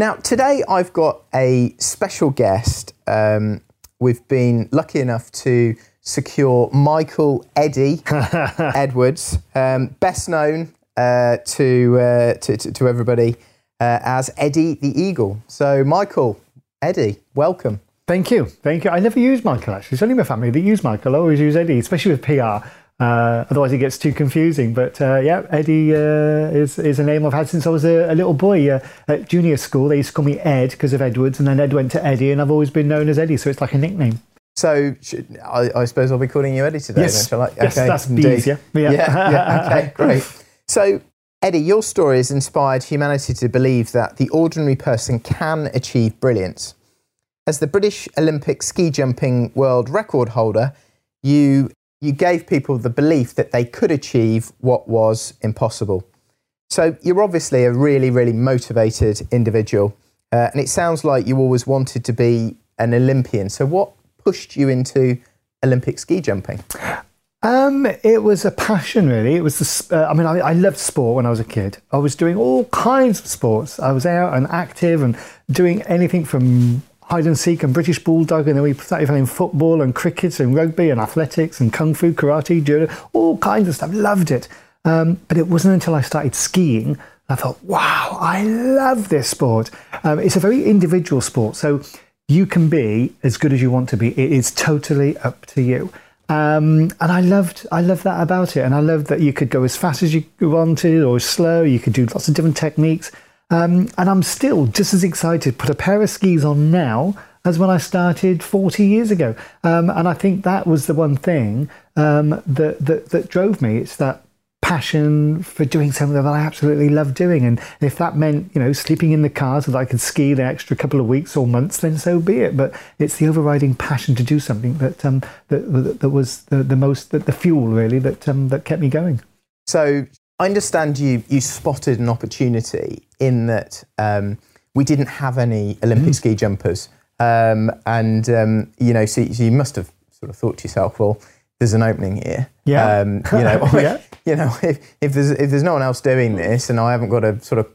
Now, today I've got a special guest. Um, we've been lucky enough to secure Michael Eddie Edwards, um, best known uh, to, uh, to, to, to, everybody uh, as Eddie the Eagle. So, Michael, Eddie, welcome. Thank you. Thank you. I never use Michael actually. It's only my family that use Michael. I always use Eddie, especially with PR. Uh, otherwise, it gets too confusing. But uh, yeah, Eddie uh, is, is a name I've had since I was a, a little boy. Uh, at junior school, they used to call me Ed because of Edwards, and then Ed went to Eddie, and I've always been known as Eddie, so it's like a nickname. So should, I, I, suppose I'll be calling you Eddie today. Yes, then, yes that's easier. Yeah. yeah, yeah. Okay, great. So Eddie, your story has inspired humanity to believe that the ordinary person can achieve brilliance. As the British Olympic ski jumping world record holder, you you gave people the belief that they could achieve what was impossible. So you're obviously a really, really motivated individual. Uh, and it sounds like you always wanted to be an Olympian. So what pushed you into Olympic ski jumping? Um, it was a passion, really. It was the. Uh, I mean, I, I, loved sport when I was a kid. I was doing all kinds of sports. I was out and active and doing anything from hide and seek and British bulldog, and then we started playing football and cricket and rugby and athletics and kung fu, karate, judo, all kinds of stuff. Loved it. Um, but it wasn't until I started skiing I thought, wow, I love this sport. Um, it's a very individual sport, so you can be as good as you want to be. It is totally up to you. Um, and I loved, I loved that about it. And I loved that you could go as fast as you wanted or slow. You could do lots of different techniques. Um, and I'm still just as excited to put a pair of skis on now as when I started 40 years ago. Um, and I think that was the one thing um, that, that, that drove me. It's that passion for doing something that I absolutely love doing. And if that meant, you know, sleeping in the car so that I could ski the extra couple of weeks or months, then so be it. But it's the overriding passion to do something that um, that, that, that was the, the most, the, the fuel really that um, that kept me going. So I understand you you spotted an opportunity in that um, we didn't have any Olympic mm. ski jumpers, um, and um, you know, so, so, you must have sort of thought to yourself, well, there's an opening here. Yeah. Um, you know, yeah. you know, if, if there's if there's no one else doing this, and I haven't got a sort of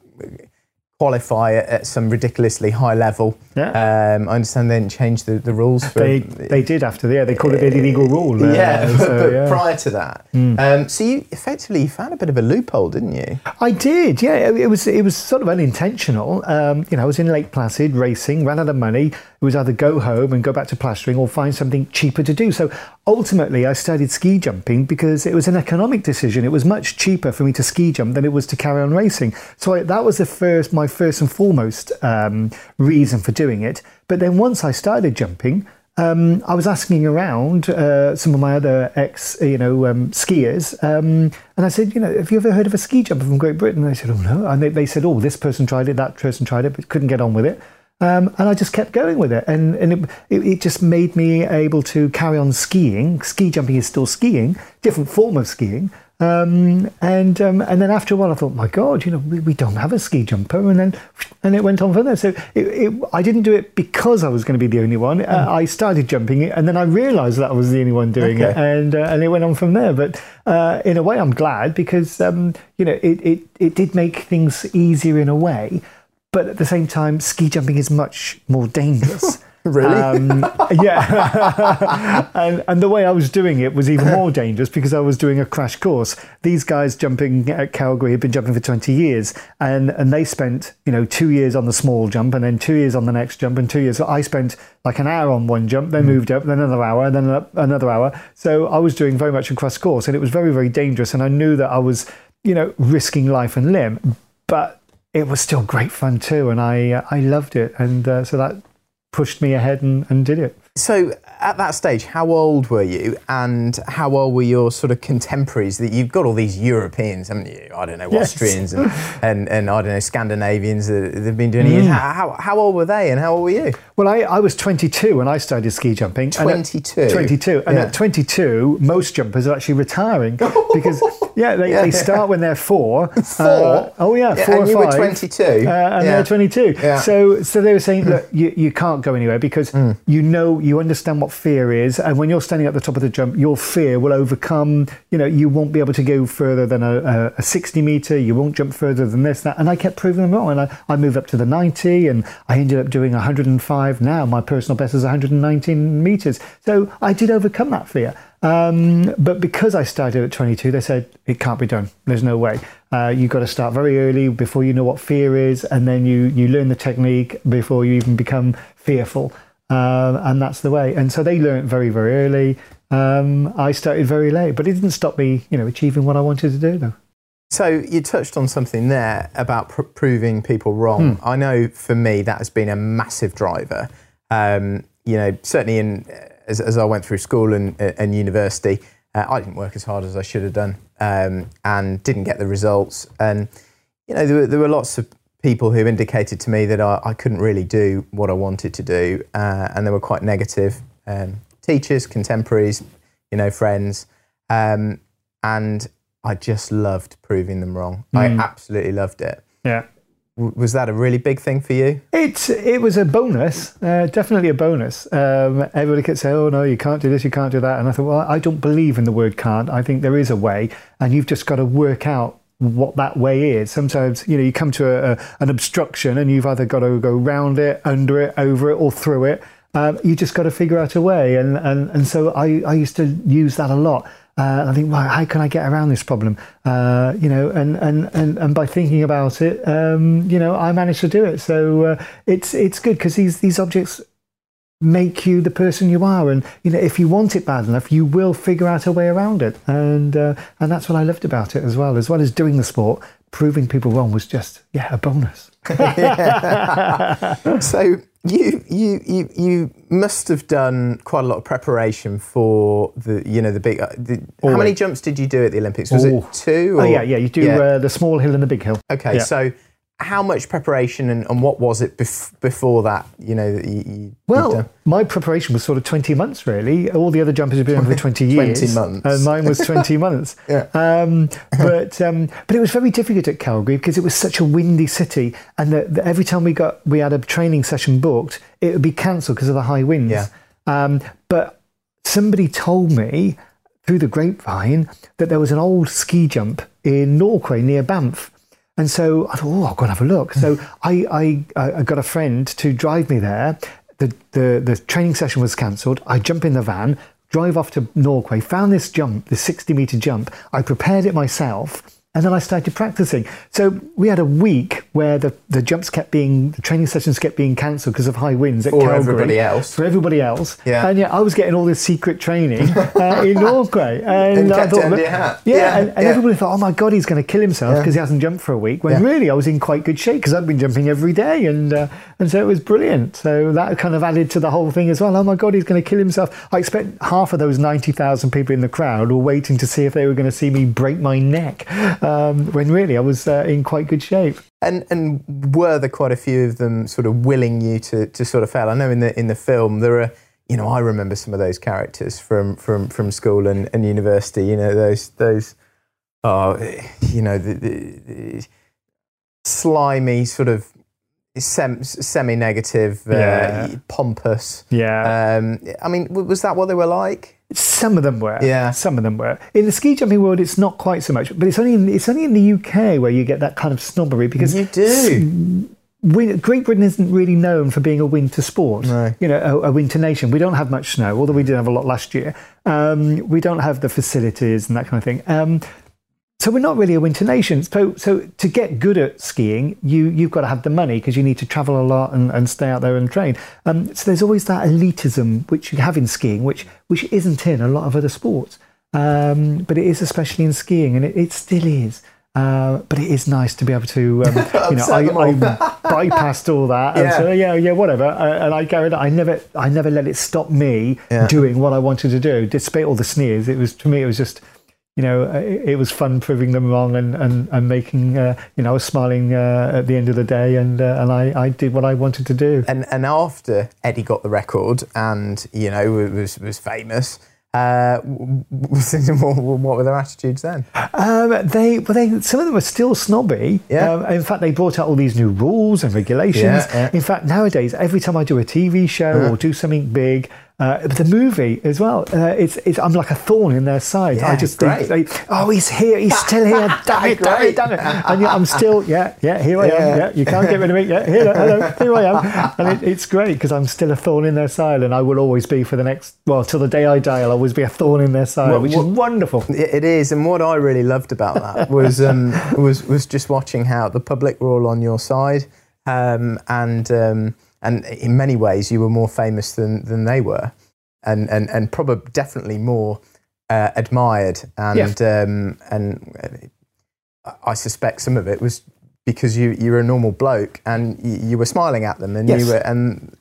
qualify at, at some ridiculously high level. Yeah. Um, I understand they didn't change the, the rules. For, they they did after the yeah they called it the Eagle rule. Uh, yeah, so, but yeah. prior to that, mm. um, so you effectively you found a bit of a loophole, didn't you? I did. Yeah, it was it was sort of unintentional. Um, you know, I was in Lake Placid racing, ran out of money. It was either go home and go back to plastering or find something cheaper to do. So ultimately, I studied ski jumping because it was an economic decision. It was much cheaper for me to ski jump than it was to carry on racing. So I, that was the first my first and foremost um, reason for doing it. But then once I started jumping, um, I was asking around uh, some of my other ex, you know, um, skiers, um, and I said, you know, have you ever heard of a ski jumper from Great Britain? And they said, oh no. And they, they, said, oh, this person tried it, that person tried it, but couldn't get on with it. Um, and I just kept going with it, and and it, it, it, just made me able to carry on skiing. Ski jumping is still skiing, different form of skiing, um, and um, and then after a while, I thought, my God, you know, we, we don't have a ski jumper, and then and it went on from there. So it, it, I didn't do it because I was going to be the only one. Mm. Uh, I started jumping it, and then I realised that I was the only one doing okay. it, and uh, and it went on from there. But uh, in a way, I'm glad because um, you know it, it it did make things easier in a way, but at the same time, ski jumping is much more dangerous. Really? Um, yeah. and, and the way I was doing it was even more dangerous because I was doing a crash course. These guys jumping at Calgary had been jumping for 20 years and, and they spent, you know, two years on the small jump and then two years on the next jump and two years. So I spent like an hour on one jump, then mm. moved up, then another hour, and then another hour. So I was doing very much a crash course and it was very, very dangerous. And I knew that I was, you know, risking life and limb, but it was still great fun too. And I, uh, I loved it. And uh, so that pushed me ahead and, and did it. So, at that stage, how old were you, and how old were your sort of contemporaries? That you've got all these Europeans, haven't you? I don't know, Yes. Austrians and, and, and I don't know, Scandinavians that they've been doing it. Mm. How, how, old were they, and how old were you? Well, I, I was 22 when I started ski jumping. and at- 22? 22. And Yeah. at 22, most jumpers are actually retiring because, yeah, they, Yeah, they start when they're four. Four? Uh, oh, yeah, Yeah, four and or you were 22? Uh, and Yeah. they're 22. Yeah. So, so they were saying, look, you, you can't go anywhere because Hmm. you know, you understand what fear is. And when you're standing at the top of the jump, your fear will overcome, you know, you won't be able to go further than a, a, a 60 meter. You won't jump further than this, that. And I kept proving them wrong. And I, I moved up to the 90 and I ended up doing 105. Now my personal best is 119 meters. So I did overcome that fear. Um, but because I started at 22, they said it can't be done. There's no way. Uh, you've got to start very early before you know what fear is, and then you you learn the technique before you even become fearful. Um, and that's the way. And so they learned very very early. Um, I started very late, but it didn't stop me, you know, achieving what I wanted to do though. So you touched on something there about pr- proving people wrong. I know for me that has been a massive driver. Um, you know, certainly in as, as I went through school and, and university, uh, I didn't work as hard as I should have done, um, and didn't get the results. And you know, there were, there were lots of people who indicated to me that I, I couldn't really do what I wanted to do, uh, and they were quite negative. Um, teachers, contemporaries, you know, friends, um, and I just loved proving them wrong. I absolutely loved it. Yeah. W- was that a really big thing for you? It's it was a bonus, uh, definitely a bonus. Um, everybody could say, "Oh no, you can't do this, you can't do that," and I thought, well, I don't believe in the word "can't." I think there is a way, and you've just got to work out what that way is. Sometimes you know you come to a, a, an obstruction, and you've either got to go round it, under it, over it, or through it. Um, you just got to figure out a way, and and and so I I used to use that a lot. Uh, I think, well, how can I get around this problem? Uh, you know, and, and, and, and by thinking about it, um, you know, I managed to do it. So uh, it's it's good because these these objects make you the person you are, and you know, if you want it bad enough, you will figure out a way around it. And uh, and that's what I loved about it as well. As well as doing the sport, proving people wrong was just yeah a bonus. So you you you you must have done quite a lot of preparation for the you know the big. Uh, the, how many jumps did you do at the Olympics? Was Oh. it two? Oh yeah, yeah. You do Yeah. Uh, the small hill and the big hill. Okay, Yeah. so how much preparation and, and what was it bef- before that? You know, that you, you Well, done? my preparation was sort of 20 months, really. All the other jumpers have been on for 20 20 years. months. And mine was 20 months. Yeah. Um, but, um, but it was very difficult at Calgary because it was such a windy city. And the, the, every time we got we had a training session booked, it would be cancelled because of the high winds. Yeah. Um, but somebody told me through the grapevine that there was an old ski jump in Norquay near Banff. And so I thought, oh, I'll go and have a look. So I, I, I got a friend to drive me there. The, the, the training session was cancelled. I jump in the van, drive off to Norquay, found this jump, this 60 metre jump. I prepared it myself. And then I started practicing. So we had a week where the, the jumps kept being, the training sessions kept being cancelled because of high winds at For Calgary. everybody else. For everybody else. Yeah. And yeah, I was getting all this secret training uh, in Norquay. And, And I thought. Yeah, Yeah, and, and yeah. everybody thought, oh my God, he's going to kill himself because he hasn't jumped for a week. When Yeah. really I was in quite good shape because I'd been jumping every day. And, uh, and so it was brilliant. So that kind of added to the whole thing as well. Oh my God, he's going to kill himself. I expect half of those 90,000 people in the crowd were waiting to see if they were going to see me break my neck um, when really I was uh, in quite good shape. And and were there quite a few of them sort of willing you to, to sort of fail? I know in the in the film there are you know I remember some of those characters from from, from school and, and university. You know those those oh you know the, the, the slimy sort of sem, semi negative, uh, Yeah. pompous. Yeah. Um, I mean, was that what they were like? Some of them were. Yeah. Some of them were. In the ski jumping world, it's not quite so much, but it's only in, it's only in the UK where you get that kind of snobbery because You do. win, Great Britain isn't really known for being a winter sport. No. You know, a, a winter nation. We don't have much snow, although we did have a lot last year. Um, we don't have the facilities and that kind of thing. Um, so we're not really a winter nation. So, so to get good at skiing, you you've got to have the money because you need to travel a lot and, and stay out there and train. Um, so there's always that elitism which you have in skiing, which which isn't in a lot of other sports. Um, but it is especially in skiing, and it, it still is. Uh, but it is nice to be able to, um, you know, I, I bypassed all that and Yeah. said, yeah, yeah, whatever. Uh, and I carried on. I never, I never let it stop me Yeah. doing what I wanted to do, despite all the sneers. It was to me, it was just, you know, uh, it, it was fun proving them wrong and and, and making, uh, you know, I was smiling uh, at the end of the day, and uh, and I, I did what I wanted to do. And and after Eddie got the record and you know was was famous, uh, what what were their attitudes then? Um, they, well, they, some of them were still snobby. Yeah. Um, in fact, they brought out all these new rules and regulations. Yeah, yeah. In fact, nowadays, every time I do a TV show or do something big, uh, the movie as well, uh, it's, it's I'm like a thorn in their side. I just think, they, oh, he's here, he's still here, damn it, damn it, damn it. And yet I'm still, yeah, yeah, here I Yeah. am. Yeah, you can't get rid of me. Yeah, here, hello, here I am. And it, it's great because I'm still a thorn in their side, and I will always be for the next, well, till the day I die, I'll always be a thorn in their side, What- which what- is wonderful. It it is, and what I really loved about that was um, was was just watching how the public were all on your side, um, and um, and in many ways you were more famous than than they were, and and and probably definitely more uh, admired, and um, and uh, I suspect some of it was because you you were a normal bloke and you, you were smiling at them, and Yes. you were and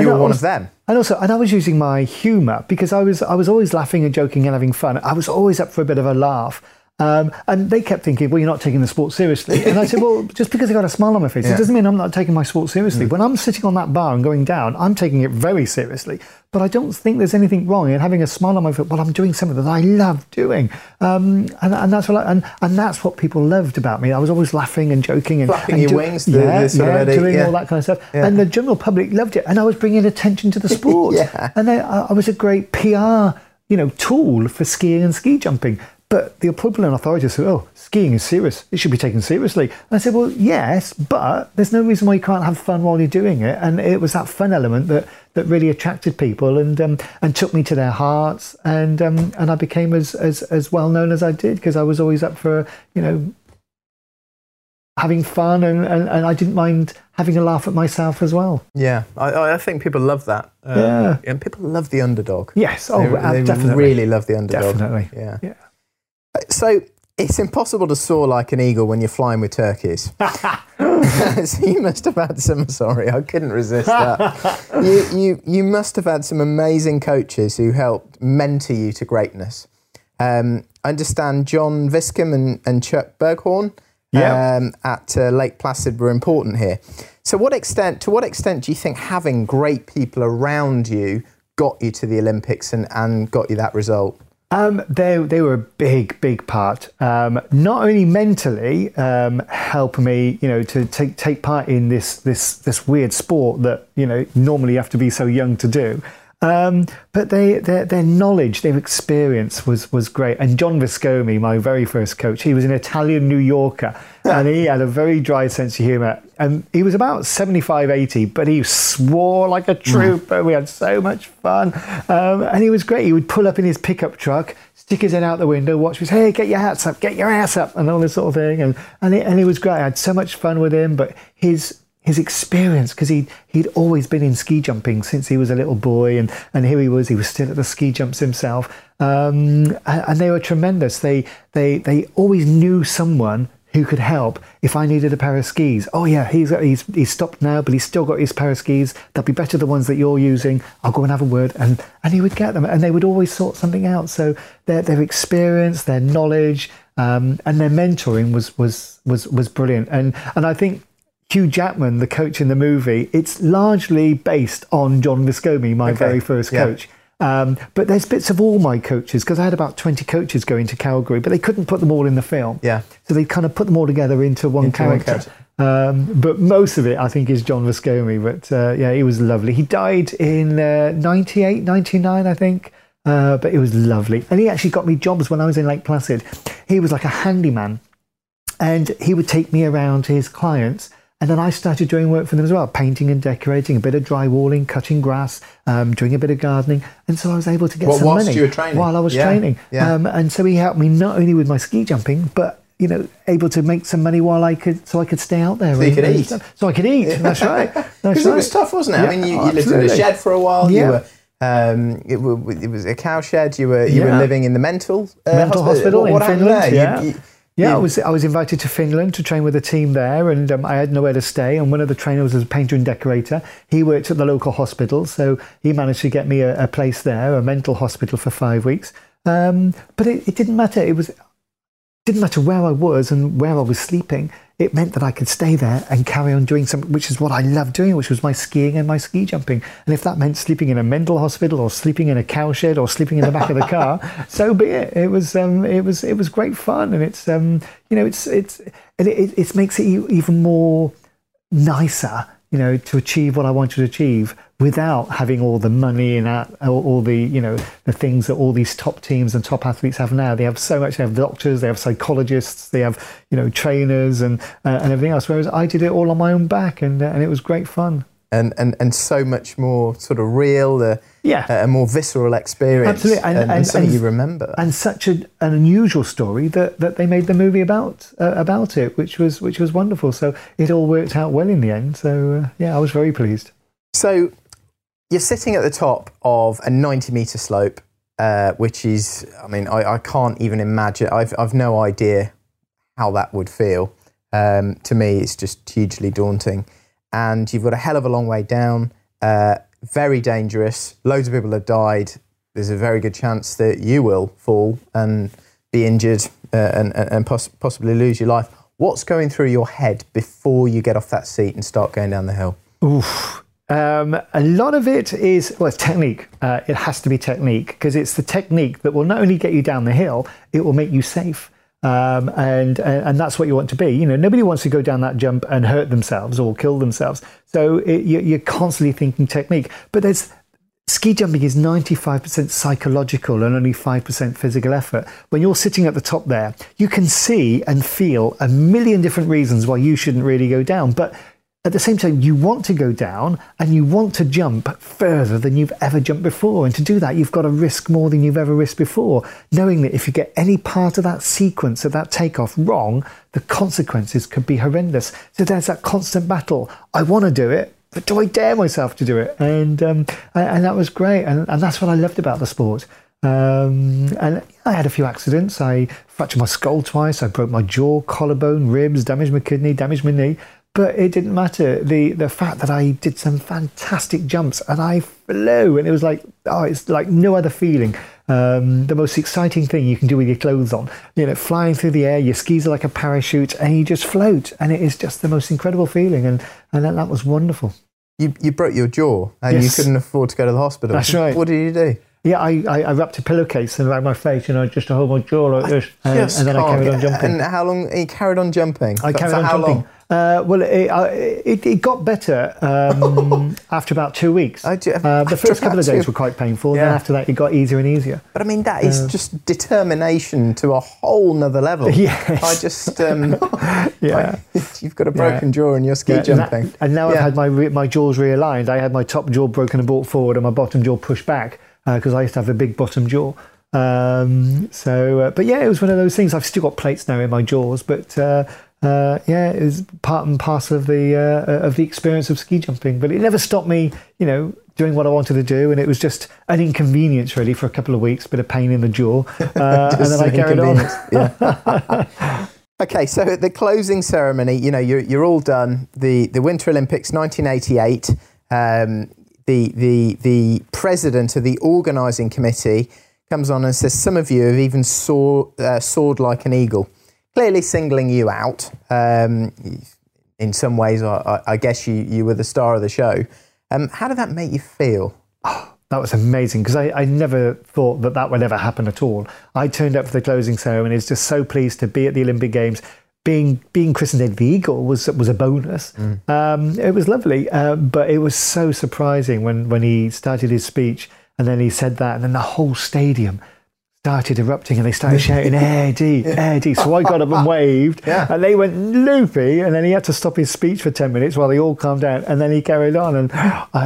you were one was- of them. And also, and I was using my humour because I was I was always laughing and joking and having fun. I was always up for a bit of a laugh. Um, and they kept thinking, well, you're not taking the sport seriously. And I said, well, just because I got a smile on my face, Yeah. it doesn't mean I'm not taking my sport seriously. When I'm sitting on that bar and going down, I'm taking it very seriously. But I don't think there's anything wrong in having a smile on my face. Well, I'm doing something that I love doing, um, and, and that's what I, and, and that's what people loved about me. I was always laughing and joking and Flapping and your do- wings, the- yeah, the yeah, doing yeah. all that kind of stuff. Yeah. And the general public loved it, and I was bringing attention to the sport. Yeah. And I, I was a great PR, you know, tool for skiing and ski jumping. But the equivalent authorities said, "Oh, skiing is serious; it should be taken seriously." And I said, "Well, yes, but there's no reason why you can't have fun while you're doing it." And it was that fun element that that really attracted people and um, and took me to their hearts, and um, and I became as as as well known as I did because I was always up for you know having fun and, and, and I didn't mind having a laugh at myself as well. Yeah, I, I think people love that. Um, Yeah. and people love the underdog. Yes, oh, they, uh, they definitely. really love the underdog. Definitely. Yeah. Yeah. So it's impossible to soar like an eagle when you're flying with turkeys. so you must have had some. Sorry, I couldn't resist that. you, you you must have had some amazing coaches who helped mentor you to greatness. Um, I understand John Viscomi and, and Chuck Berghorn Yeah. um, at uh, Lake Placid were important here. So, what extent? To what extent do you think having great people around you got you to the Olympics and, and got you that result? Um, they they were a big big part. Um, not only mentally um, help me, you know, to take take part in this this this weird sport that you know normally you have to be so young to do. Um, but they, their, their knowledge, their experience was, was great. And John Viscomi, my very first coach, he was an Italian New Yorker and he had a very dry sense of humour. And he was about 75, 80, but he swore like a trooper. We had so much fun. Um, and he was great. He would pull up in his pickup truck, stick his head out the window, watch me, say, hey, get your hats up, get your ass up, and all this sort of thing. And, and, it, and he was great. I had so much fun with him, but his his experience because he he'd always been in ski jumping since he was a little boy and and here he was he was still at the ski jumps himself um, and, and they were tremendous they they they always knew someone who could help if I needed a pair of skis. Oh yeah, he's he's he's stopped now, but he's still got his pair of skis. They'll be better than the ones that you're using. I'll go and have a word, and and he would get them, and they would always sort something out. So their their experience, their knowledge, um, and their mentoring was was was was brilliant. And and I think Hugh Jackman, the coach in the movie, it's largely based on John Viscomi, my Okay, very first yeah. coach. Um, but there's bits of all my coaches because I had about 20 coaches going to Calgary, but they couldn't put them all in the film. Yeah. So they kind of put them all together into one Into one character. um, but most of it, I think, is John Viscomi. But uh, yeah, he was lovely. He died in uh, 98, 99, I think. Uh, but it was lovely. And he actually got me jobs when I was in Lake Placid. He was like a handyman and he would take me around to his clients and then I started doing work for them as well, painting and decorating, a bit of drywalling, cutting grass, um, doing a bit of gardening, and so I was able to get Well, some money you were training? while I was Yeah, training. yeah. Um, and so he helped me not only with my ski jumping, but you know, able to make some money while I could, so I could stay out there. So and- could eat. stuff. So I could eat. That's right. That's Because it was tough, wasn't it? Yeah, I mean, you, you lived in a shed for a while. Yeah. You were, um, it, it was a cow shed. You were you were living in the mental uh, Mental hospital What, in what happened Finland, there? yeah. You, you, Yeah, I was I was invited to Finland to train with a team there, and um, I had nowhere to stay. And one of the trainers was a painter and decorator. He worked at the local hospital, so he managed to get me a, a place there, a mental hospital for five weeks. Um, but it, it didn't matter. It was didn't matter where I was and where I was sleeping. It meant that I could stay there and carry on doing something, which is what I loved doing, which was my skiing and my ski jumping. And if that meant sleeping in a mental hospital or sleeping in a cowshed or sleeping in the back of the car, so be it. It was, um, it was, it was great fun, and it's, um, you know, it's, it's, and it, it, it makes it even more nicer, you know, to achieve what I wanted to achieve without having all the money and all, all the, you know, the things that all these top teams and top athletes have now. They have so much. They have doctors, they have psychologists, they have, you know, trainers and uh, and everything else. Whereas I did it all on my own back, and uh, and it was great fun. and, and, and so much more sort of real, uh, Yeah. a more visceral experience. Absolutely, and- and, and- something you remember. and such a, an unusual story that, that they made the movie about uh, about it, which was which was wonderful. So it all worked out well in the end. So uh, yeah, I was very pleased. So you're sitting at the top of a 90 meter slope, uh, which is, I mean, I, I can't even imagine. I've, I've no idea how that would feel. Um, to me, it's just hugely daunting. And you've got a hell of a long way down, uh, very dangerous. Loads of people have died. There's a very good chance that you will fall and be injured uh, and, and, poss- possibly lose your life. What's going through your head before you get off that seat and start going down the hill? Oof. Um, a lot of it is well, it's technique. Uh, it has to be technique because it's the technique that will not only get you down the hill, it will make you safe. Um, and, and that's what you want to be. You know, nobody wants to go down that jump and hurt themselves or kill themselves. So it, you, you're constantly thinking technique. But there's ski jumping is 95% psychological and only 5% physical effort. When you're sitting at the top there, you can see and feel a million different reasons why you shouldn't really go down. But at the same time, you want to go down and you want to jump further than you've ever jumped before. And to do that, you've got to risk more than you've ever risked before, knowing that if you get any part of that sequence of that takeoff wrong, the consequences could be horrendous. So there's that constant battle. I want to do it, but do I dare myself to do it? And um, and, that was great, and, and that's what I loved about the sport. Um, and I had a few accidents. I fractured my skull twice. I broke my jaw, collarbone, ribs, damaged my kidney, damaged my knee. But it didn't matter. The the fact that I did some fantastic jumps and I flew, and it was like oh, it's like no other feeling. Um, the most exciting thing you can do with your clothes on, you know, flying through the air. Your skis are like a parachute, and you just float, and it is just the most incredible feeling. And and that, that was wonderful. You, you broke your jaw and Yes. you couldn't afford to go to the hospital. That's right. What did you do? Yeah, I, I, I wrapped a pillowcase around my face, you know, just to hold my jaw like this, and, and then I carried on jumping. And how long? You carried on jumping. I For- carried for on how jumping. long? Uh, well, it, I- it, it got better um, after about two weeks. I ju- uh, the first couple of days two- were quite painful. and Yeah. Then after that, it got easier and easier. But I mean, that is just determination to a whole nother level. Yes. I just, um, Yeah. you've got a broken jaw and you're ski Yeah, and that- jumping. And, now Yeah. I've had my re- my jaws realigned. I had my top jaw broken and brought forward, and my bottom jaw pushed back because I used to have a big bottom jaw. Um, so, uh, but yeah, it was one of those things. I've still got plates now in my jaws, but uh, uh, yeah, it was part and parcel of the uh, of the experience of ski jumping. But it never stopped me, you know, doing what I wanted to do, and it was just an inconvenience really for a couple of weeks, a bit of pain in the jaw, uh, and then I carried on. Yeah. okay, so at the closing ceremony, you know, you're, you're all done. The the Winter Olympics, 1988. Um, the the the president of the organising committee comes on and says, "Some of you have even soar, uh, soared like an eagle." Clearly singling you out. Um, in some ways, I, I, guess you you were the star of the show. Um, how did that make you feel? That was amazing because I, I never thought that that would ever happen at all. I turned up for the closing ceremony. Was just so pleased to be at the Olympic Games. Being being christened the Eagle was was a bonus. Um, it was lovely, uh, but it was so surprising when when he started his speech and then he said that, and then the whole stadium started erupting and they started shouting Eddie, Eddie. So I got up and waved, Yeah. and they went loopy, and then he had to stop his speech for ten minutes while they all calmed down, and then he carried on, and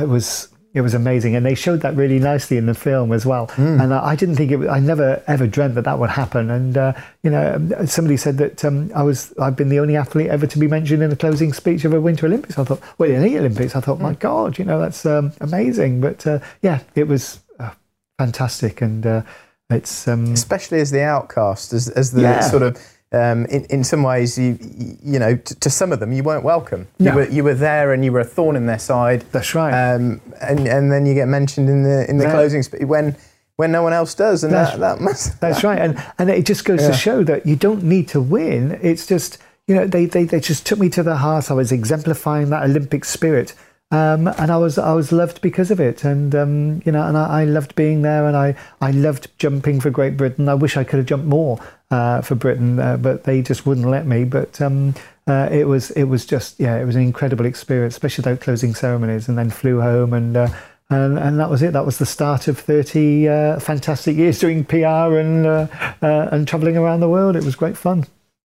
it was it was amazing, and they showed that really nicely in the film as well. And I, I didn't think it. was- I never ever dreamt that that would happen. And uh, you know, somebody said that um, I was I've been the only athlete ever to be mentioned in the closing speech of a Winter Olympics. I thought, well, in the Olympics, I thought, my God, you know, that's um, amazing. But uh, yeah, it was uh, fantastic, and uh, it's um, especially as the outcast, as, as the Yeah. sort of um, in, in some ways, you, you know, to, to some of them, you weren't welcome. No. You, were, you were there and you were a thorn in their side. That's right. Um, and, and then you get mentioned in the, in the Yeah. closing sp- when, when no one else does. And That's- that, that must. That's right, and and it just goes Yeah. to show that you don't need to win. It's just you know they, they, they just took me to the heart. I was exemplifying that Olympic spirit, um, and I was I was loved because of it. And um, you know, and I, I loved being there, and I I loved jumping for Great Britain. I wish I could have jumped more uh, for Britain, uh, but they just wouldn't let me. But um, uh, it was it was just yeah, it was an incredible experience, especially those closing ceremonies, and then flew home and. Uh, and, and that was it. That was the start of 30 uh, fantastic years doing PR and uh, and traveling around the world. It was great fun.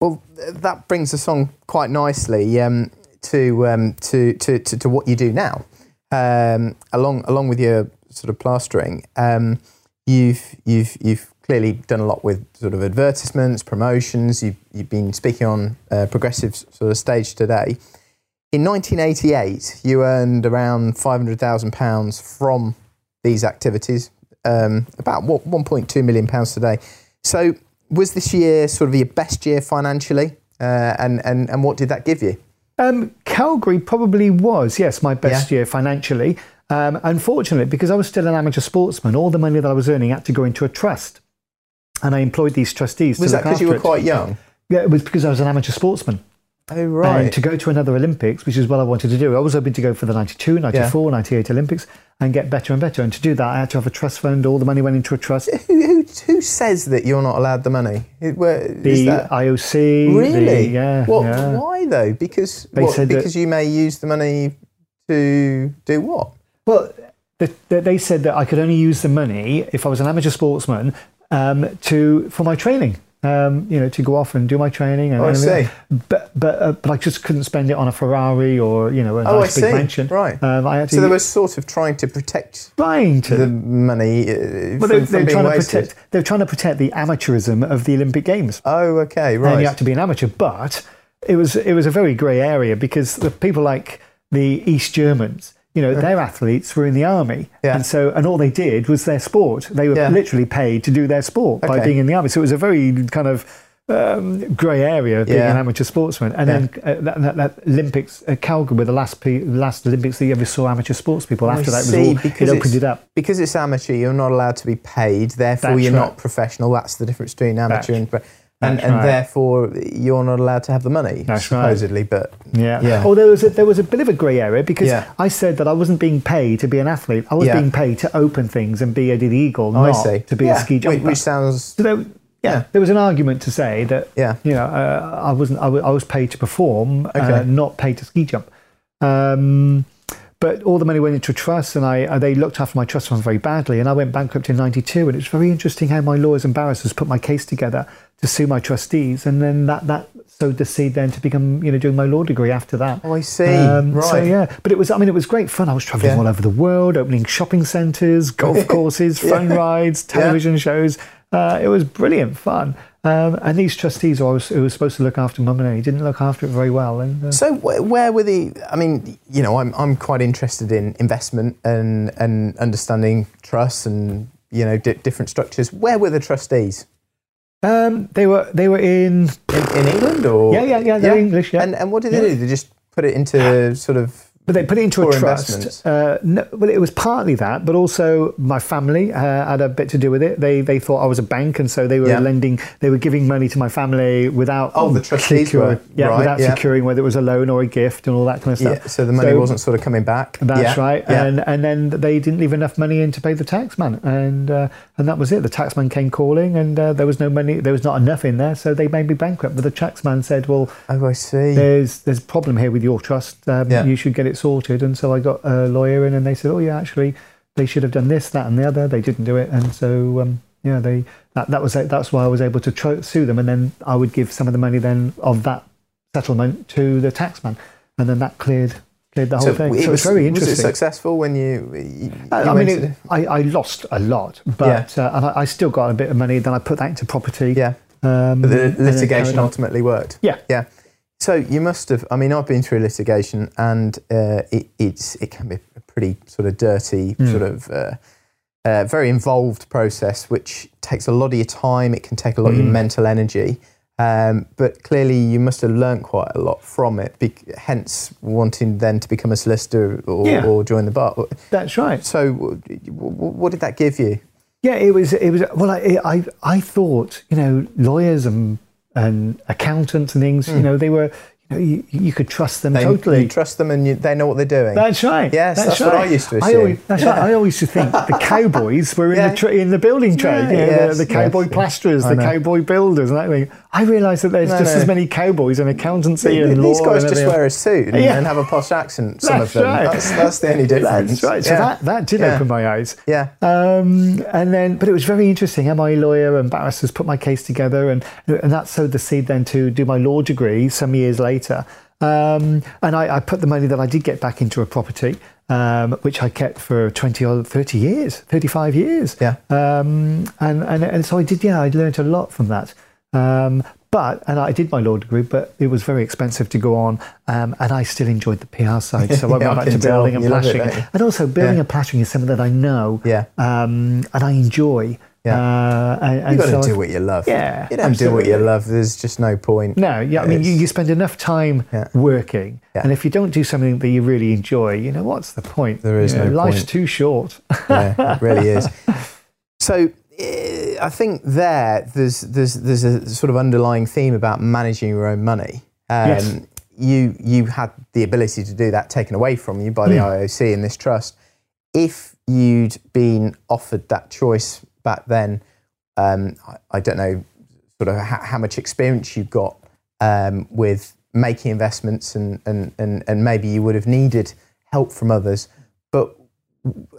Well, that brings us on quite nicely um, to, um, to, to, to, to what you do now. Um, along, along with your sort of plastering, um, you've, you've, you've clearly done a lot with sort of advertisements, promotions. You've, you've been speaking on uh, progressive sort of stage today. In 1988, you earned around £500,000 from these activities, um, about what, 1.2 million pounds today. So, was this year sort of your best year financially? Uh, and, and, and what did that give you? Um, Calgary probably was, yes, my best year financially. Um, unfortunately, because I was still an amateur sportsman, all the money that I was earning had to go into a trust. And I employed these trustees Was that because you were it. quite young? Yeah, it was because I was an amateur sportsman. Oh, And right. to go to another Olympics, which is what I wanted to do. I was hoping to go for the 92, 94, 98 Olympics and get better and better. And to do that, I had to have a trust fund. All the money went into a trust. who, who, who says that you're not allowed the money? It- where- is The that- IOC. really? The, yeah. What, yeah. Why though? Because They what, said that- because you may use the money to do what? Well, the, they said that I could only use the money if I was an amateur sportsman um, to for my training. Um, you know, to go off and do my training. And, Oh, I see. But but uh, but I just couldn't spend it on a Ferrari or you know a Oh, nice I big see. mansion. Right. Um, I So they were sort of trying to protect trying to. the money uh, well, from, they, from they're being trying to protect. They're trying to protect the amateurism of the Olympic Games. Oh, okay, right. and you have to be an amateur. But it was it was a very grey area because the people like the East Germans, you know, their athletes were in the army, Yeah. and so and all they did was their sport. They were Yeah. literally paid to do their sport by being in the army. So it was a very kind of um, grey area being Yeah. an amateur sportsman. And then uh, that, that, that Olympics, uh, Calgary were the last pe- last Olympics that you ever saw amateur sports people. After that, it was see, all because it opened it's- it up. Because it's amateur, you're not allowed to be paid. Therefore, That's you're right. not professional. That's the difference between amateur That's- and pro- and, that's and therefore you're not allowed to have the money, That's right. supposedly. But Yeah. Yeah. Oh, there was a, there was a bit of a grey area because Yeah. I said that I wasn't being paid to be an athlete. I was Yeah. being paid to open things and be Eddie the Eagle, Oh, I not see. to be Yeah, a ski which- jumper. Which sounds so there, yeah, Yeah. there was an argument to say that Yeah. you know uh, I wasn't I was paid to perform, uh, not paid to ski jump. Um, but all the money went into a trust, and I uh, they looked after my trust fund very badly, and I went bankrupt in '92. And it's very interesting how my lawyers and barristers put my case together to sue my trustees, and then that that sowed the seed then to become you know doing my law degree after that. Oh, I see. Um, right. So yeah, but it was. I mean, it was great fun. I was traveling Yeah. all over the world, opening shopping centres, golf courses, fun rides, television shows. Uh, it was brilliant fun. Um, and these trustees, who was, who was supposed to look after my money, didn't look after it very well. And uh, So where were the? I mean, you know, I'm I'm quite interested in investment and and understanding trusts and you know di- different structures. Where were the trustees um, they were they were in. in, in England or? Yeah, yeah, yeah. They're English. Yeah. And and what did they do? They just put it into sort of. But they put it into Poor a trust. Uh, no, well, it was partly that, but also my family uh, had a bit to do with it. They they thought I was a bank, and so they were Yeah. lending, they were giving money to my family without. Oh, the trustees secure- were, yeah, right, without yeah. securing whether it was a loan or a gift and all that kind of stuff. Yeah, so the money wasn't sort of coming back. That's right, Yeah. and and then they didn't leave enough money in to pay the taxman, and uh, and that was it. The taxman came calling, and uh, there was no money, there was not enough in there, so they made me bankrupt. But the taxman said, "Well, oh, I see. there's there's a problem here with your trust. Um, Yeah. You should get it sorted." And so I got a lawyer in, and they said, "Oh yeah, actually, they should have done this, that, and the other. They didn't do it, and so um, yeah, they that, that was that's why I was able to sue them, and then I would give some of the money then of that settlement to the taxman, and then that cleared cleared the whole thing. so thing. it so was, it's very was it successful when you? you I, you I mean, it, I, I lost a lot, but uh, and I, I still got a bit of money. Then I put that into property. yeah. um, But the litigation ultimately worked. Yeah. Yeah. So you must have. I mean, I've been through litigation, and uh, it, it's it can be a pretty sort of dirty, Hmm. sort of uh, uh, very involved process, which takes a lot of your time. It can take a lot of your Hmm. mental energy. Um, but clearly, you must have learnt quite a lot from it. Be- hence, wanting then to become a solicitor or, Yeah. or join the bar. That's right. So, w- w- what did that give you? Yeah, it was. It was. Well, I, I, I thought, you know, lawyers and and accountants and things, you hmm. know, they were, you know, you, you could trust them. They, totally. You trust them and you, they know what they're doing. That's right. Yes, that's what I used to assume. always, that's right. I always used to think the cowboys were in Yeah. the tra- in the building trade. Yeah, you know, yes, the, the cowboy yes, plasterers, I the cowboy builders, and that thing. I realised that there's No, just no. as many cowboys in accountancy and These law guys just everything. wear a suit and, Yeah. and have a posh accent. Some That's of them. right. That's, that's the only difference. That's right. So Yeah. that, that did Yeah. open my eyes. Yeah. Um, and then, but it was very interesting. MI lawyer and barristers put my case together, and and that sowed the seed then to do my law degree some years later. Um, and I, I put the money that I did get back into a property, um, which I kept for 20 or 30 years, 35 years. Yeah. Um, and, and, and so I did, yeah, I learned a lot from that. Um, but, and I did my law degree, but it was very expensive to go on. Um, and I still enjoyed the PR side. So I went back to building and love it, plastering. and also building Yeah. and plastering is something that I know Yeah. um, and I enjoy. Yeah. Uh, and, You've and got so to do I- what you love. Yeah, You don't do what you love. There's just no point. No, yeah, I mean, you, you spend enough time Yeah. working, Yeah. and if you don't do something that you really enjoy, you know, what's the point? There is You know, no Life's point. too short. yeah, it really is. So eh, I think there there's there's there's a sort of underlying theme about managing your own money. Um, Yes. You you had the ability to do that taken away from you by the Hmm. IOC in this trust. If you'd been offered that choice back then, um, I, I don't know sort of how, how much experience you got um, with making investments and, and, and, and maybe you would have needed help from others. But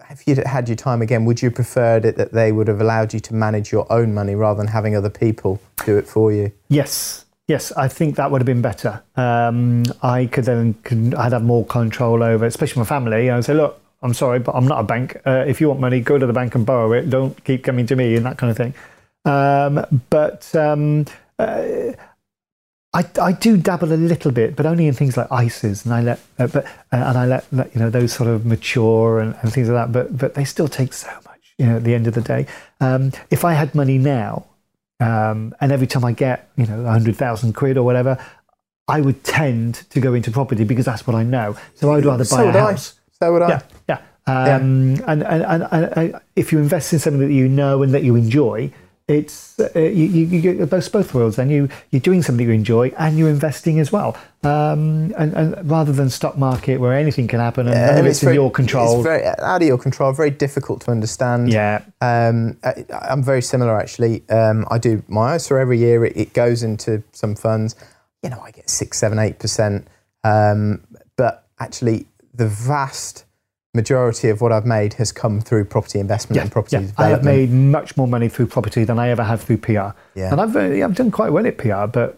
if you'd had your time again, would you have preferred it that they would have allowed you to manage your own money rather than having other people do it for you? Yes, yes, I think that would have been better. Um, I could then could, I'd have more control over, especially my family. I'd say, look, I'm sorry, but I'm not a bank. Uh, if you want money, go to the bank and borrow it. Don't keep coming to me and that kind of thing. Um, but um, uh, I, I do dabble a little bit, but only in things like ISAs, and I let, uh, but uh, and I let, let you know those sort of mature and, and things like that. But but they still take so much, you know. At the end of the day, um, if I had money now, um, and every time I get, you know, a hundred thousand quid or whatever, I would tend to go into property because that's what I know. So I would rather buy so a house. I. So would I. Yeah, yeah. Um, And, and, and, and, and if you invest in something that you know and that you enjoy, it's uh, you, you, get both both worlds. Then you you're doing something you enjoy and you're investing as well. Um, and, and rather than stock market where anything can happen and of And it's, in very- your control. It's very out of your control. Very difficult to understand. yeah, Um, I, I'm very similar actually. Um, I do my ISA every year. It, it goes into some funds. You know, I get six, seven, eight percent. Um, but actually, the vast majority of what I've made has come through property investment yeah, and property yeah. I have made much more money through property than I ever have through PR. Yeah. And I've uh, I've done quite well at PR, but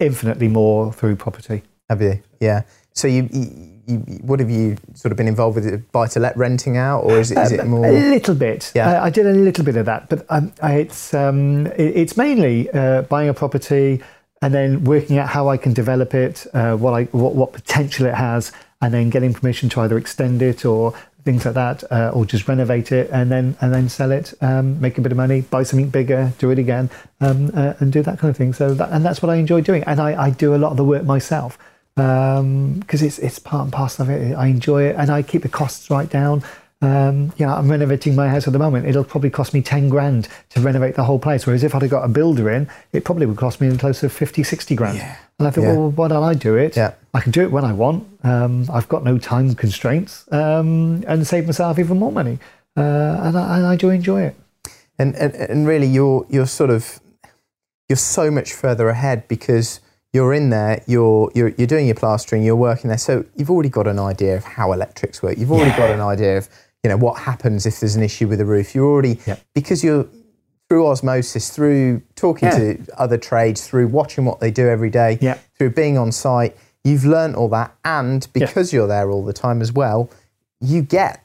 infinitely more through property. Have you? Yeah. So you, you, you what have you sort of been involved with? Buy to let renting out, or is it, is it more? A little bit. Yeah. Uh, I did a little bit of that, but um, I, it's um, it, it's mainly uh, buying a property and then working out how I can develop it, uh, what I what, what potential it has, and then getting permission to either extend it or things like that, uh, or just renovate it and then and then sell it, um, make a bit of money, buy something bigger, do it again, um, uh, and do that kind of thing. So that, and that's what I enjoy doing, and I, I do a lot of the work myself because it's it's part and parcel of it. I enjoy it, and I keep the costs right down. Um, you know, I'm renovating my house at the moment. It'll probably cost me 10 grand to renovate the whole place. Whereas if I'd have got a builder in, it probably would cost me in close to 50, 60 grand. Yeah. And I thought, Yeah. well, why don't I do it? Yeah. I can do it when I want. Um, I've got no time constraints um, and save myself even more money. Uh, and, I, and I do enjoy it. and, and and really you're you're sort of you're so much further ahead because you're in there you're you're, you're doing your plastering you're working there so you've already got an idea of how electrics work you've already got an idea of you know what happens if there's an issue with the roof you're already Yep. because you're through osmosis through talking Yeah. to other trades through watching what they do every day Yeah. through being on site you've learned all that and because you're there all the time as well you get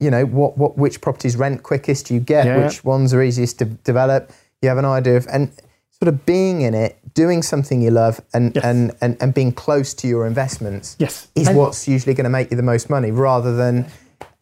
you know what, what which properties rent quickest you get Yeah. which ones are easiest to develop you have an idea of and sort of being in it doing something you love and Yes. and, and and being close to your investments Yes. is And- what's usually going to make you the most money rather than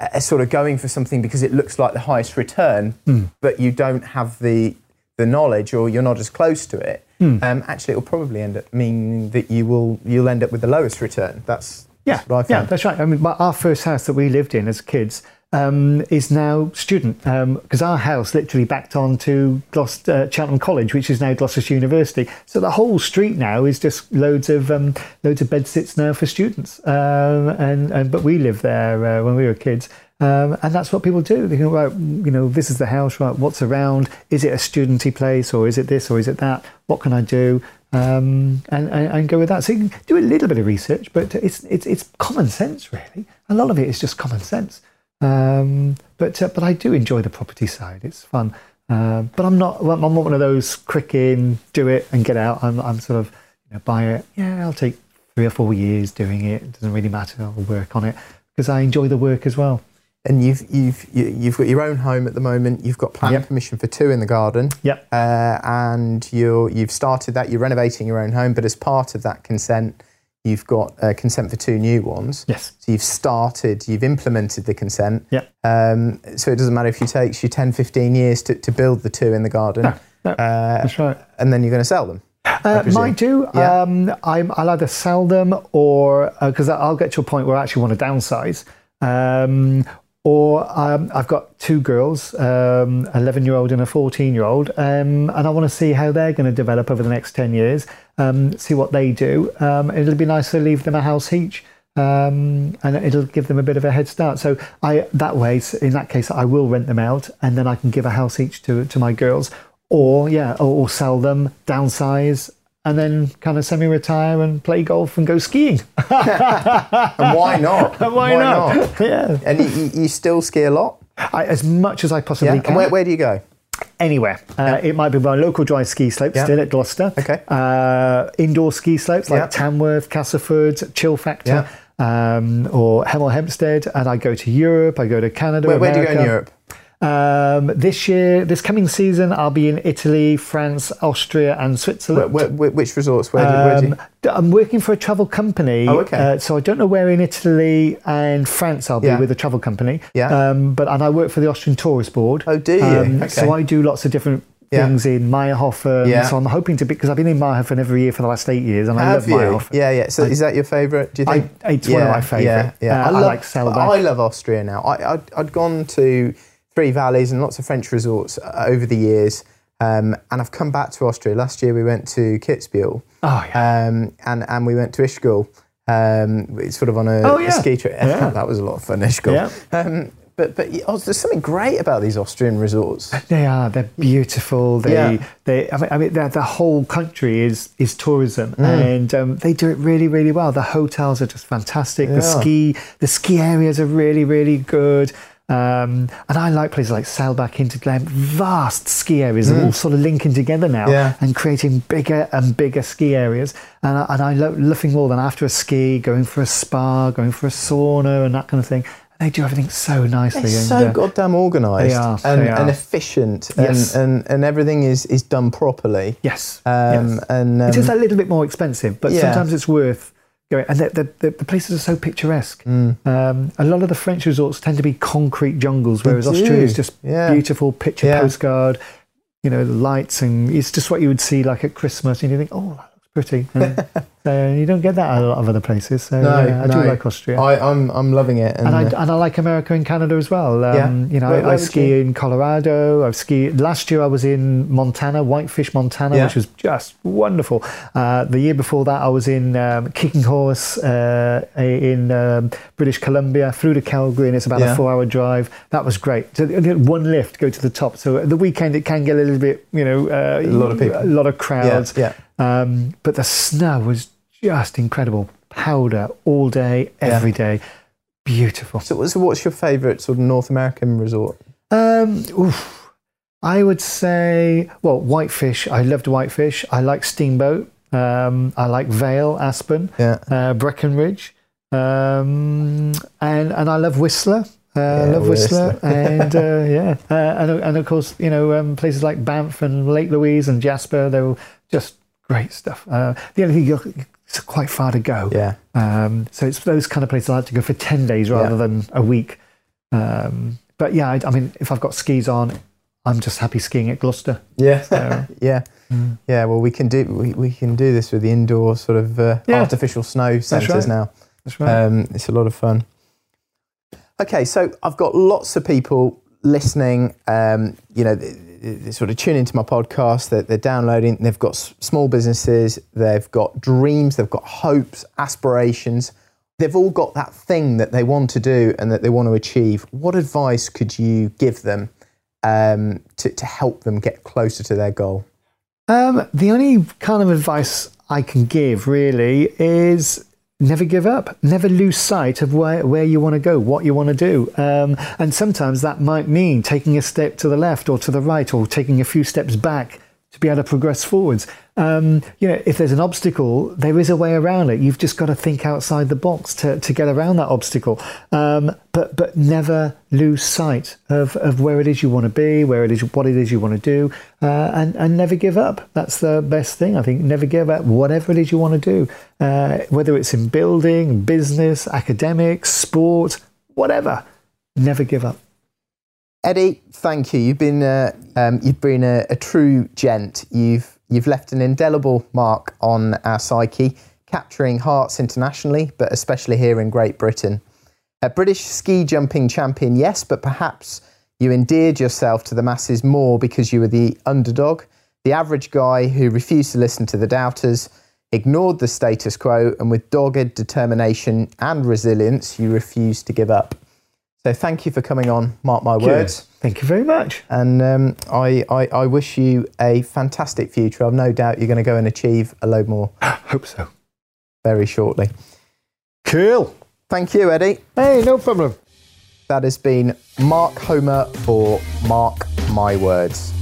uh, sort of going for something because it looks like the highest return Hmm. but you don't have the the knowledge or you're not as close to it Hmm. um, actually, it'll probably end up meaning that you will you'll end up with the lowest return. That's, Yeah, that's what I yeah, that's right. I mean, our first house that we lived in as kids um, is now student because our house literally backed onto Gloucester, uh, Cheltenham College, which is now Gloucestershire University. So the whole street now is just loads of um, loads of bed sits now for students. Um, and, and but we lived there uh, when we were kids. Um, and that's what people do. They go, right, you know, this is the house, right? What's around? Is it a studenty place, or is it this, or is it that? What can I do? um, and, and, and go with that. So you can do a little bit of research, but it's it's it's common sense really. A lot of it is just common sense. Um, but uh, but I do enjoy the property side. It's fun. Uh, but I'm not I'm not one of those quick in, do it and get out. I'm I'm sort of you know, buy it. Yeah, I'll take three or four years doing it. It doesn't really matter. I'll work on it because I enjoy the work as well. And you've you've you- you've got your own home at the moment. You've got planning Yep. permission for two in the garden. Yep. Uh, and you're you've started that. You're renovating your own home, but as part of that consent, you've got uh, consent for two new ones. Yes. So you've started. You've implemented the consent. Yep. Um, so it doesn't matter if it takes you 10, 15 years to, to build the two in the garden, No, no, uh, that's right. and then you're going to sell them. Uh, might do. Yeah. Um, I'm, I'll either sell them or because I'll get to a point where I actually want to downsize. Um, or um, I've got two girls, um, 11 year old and a 14 year old, um, and I want to see how they're going to develop over the next 10 years, um, see what they do. Um, it'll be nice to leave them a house each. Um, and it'll give them a bit of a head start. So I that way, in that case, I will rent them out, and then I can give a house each to to my girls, or yeah, or, or sell them, downsize, and then kind of semi-retire and play golf and go skiing. And why not? Why, not? yeah, And you, you, still ski a lot. I, as much as I possibly Yeah. can. And where, where do you go? Anywhere. Uh, It might be my local dry ski slopes Yeah. still at Gloucester. Okay. Uh, indoor ski slopes like. Tamworth, Castleford, Chill Factore, um, or Hemel Hempstead. And I go to Europe. I go to Canada. Where, where do you go in Europe? Um, this year, this coming season, I'll be in Italy, France, Austria, and Switzerland. Where, where, which resorts? Where do, where do you? Um, I'm working for a travel company. Oh, okay. uh, so I don't know where in Italy and France I'll be Yeah. with a travel company. Yeah. Um, but and I work for the Austrian Tourist Board. Oh, do you? Um, Okay. So I do lots of different Yeah. things in Mayrhofen. Yeah. So I'm hoping to be because I've been in Mayrhofen every year for the last eight years, and I love you? Mayrhofen. Yeah, yeah. So is that your favourite? Do you I- think? it's one of my favourite. Yeah, yeah. Uh, I like Saalbach. I love Austria now. I, I'd, I'd gone to Three Valleys and lots of French resorts uh, over the years, um, and I've come back to Austria. Last year we went to Kitzbühel, Oh yeah. um, and and we went to Ischgl. Um, it's sort of on a, Oh, a ski trip. Yeah. that was a lot of fun. Ischgl. Yeah. Um, but but oh, there's something great about these Austrian resorts. They are. They're beautiful. They, Yeah. they. I mean, I mean the, the whole country is is tourism, Mm. and um, they do it really, really well. The hotels are just fantastic. The ski, the ski areas are really, really good. Um, and I like places like Saalbach, Hinterglemm, vast ski areas, that all sort of linking together now Mm. Yeah. and creating bigger and bigger ski areas. And I, and I love nothing more than after a ski, going for a spa, going for a sauna, and that kind of thing. They do everything so nicely. They're and, so uh, goddamn organised and, and efficient, and, and, and everything is, is done properly. Yes. Um, yes. And um, it is a little bit more expensive, but yeah. sometimes it's worth going. And the, the, the, places are so picturesque. Mm. Um, a lot of the French resorts tend to be concrete jungles, whereas. Austria is just Yeah. beautiful picture Yeah. postcard. You know, the lights, and it's just what you would see like at Christmas, and you think, oh, that looks pretty. And, so you don't get that at a lot of other places. So no, yeah, I no. do like Austria. I, I'm I'm loving it. And, and I, uh, and I like America and Canada as well. Um, Yeah. You know, Where- I, where I would ski you- in Colorado. I've skied last year. I was in Montana, Whitefish, Montana, Yeah. which was just wonderful. Uh, the year before that, I was in um, Kicking Horse uh, in um, British Columbia through to Calgary, and it's about Yeah. a four-hour drive. That was great. So one lift, go to the top. So the weekend, it can get a little bit, you know, uh, A lot of people. a lot of crowds. yeah, Um, but the snow was just incredible. Powder all day, every day. Beautiful. So, so what's your favourite sort of North American resort? Um, oof. I would say, well, Whitefish. I loved Whitefish. I like Steamboat. Um, I like Vail, Aspen, Yeah. uh, Breckenridge, um, and and I love Whistler. Uh, I Yeah, love Whistler, Whistler. and uh, yeah, uh, and and of course, you know, um, places like Banff and Lake Louise and Jasper. They were just great stuff. Uh, the only thing you're, it's quite far to go. Yeah. Um, so it's those kind of places I like to go for 10 days rather Yeah. than a week. Um, but yeah, I, I mean, if I've got skis on, I'm just happy skiing at Gloucester. Yeah. So- yeah. Mm. Yeah, well, we can do we, we can do this with the indoor sort of uh, yeah. artificial snow centres right. now. That's right. Um, it's a lot of fun. Okay, so I've got lots of people listening. Um, you know, they, sort of tune into my podcast. They're, they're downloading. They've got small businesses. They've got dreams. They've got hopes, aspirations. They've all got that thing that they want to do and that they want to achieve. What advice could you give them um, to, to help them get closer to their goal? Um, the only kind of advice I can give really is never give up, never lose sight of where, where you want to go, what you want to do. Um, and sometimes that might mean taking a step to the left or to the right or taking a few steps back to be able to progress forwards. Um, you know, if there's an obstacle, there is a way around it. You've just got to think outside the box to, to get around that obstacle. Um, but but never lose sight of, of where it is you want to be, where it is what it is you want to do, uh, and and never give up. That's the best thing I think. Never give up. Whatever it is you want to do, uh, whether it's in building, business, academics, sport, whatever. Never give up. Eddie, thank you. You've been uh, um, you've been a, a, true gent. You've you've left an indelible mark on our psyche, capturing hearts internationally, but especially here in Great Britain. A British ski jumping champion, yes, but perhaps you endeared yourself to the masses more because you were the underdog, the average guy who refused to listen to the doubters, ignored the status quo, and with dogged determination and resilience, you refused to give up. So thank you for coming on. Mark my words. Thank you very much. And um, I, I, I, wish you a fantastic future. I've no doubt you're going to go and achieve a load more. Hope so. Very shortly. Cool. Thank you, Eddie. Hey, no problem. That has been Mark Homer for Mark My Words.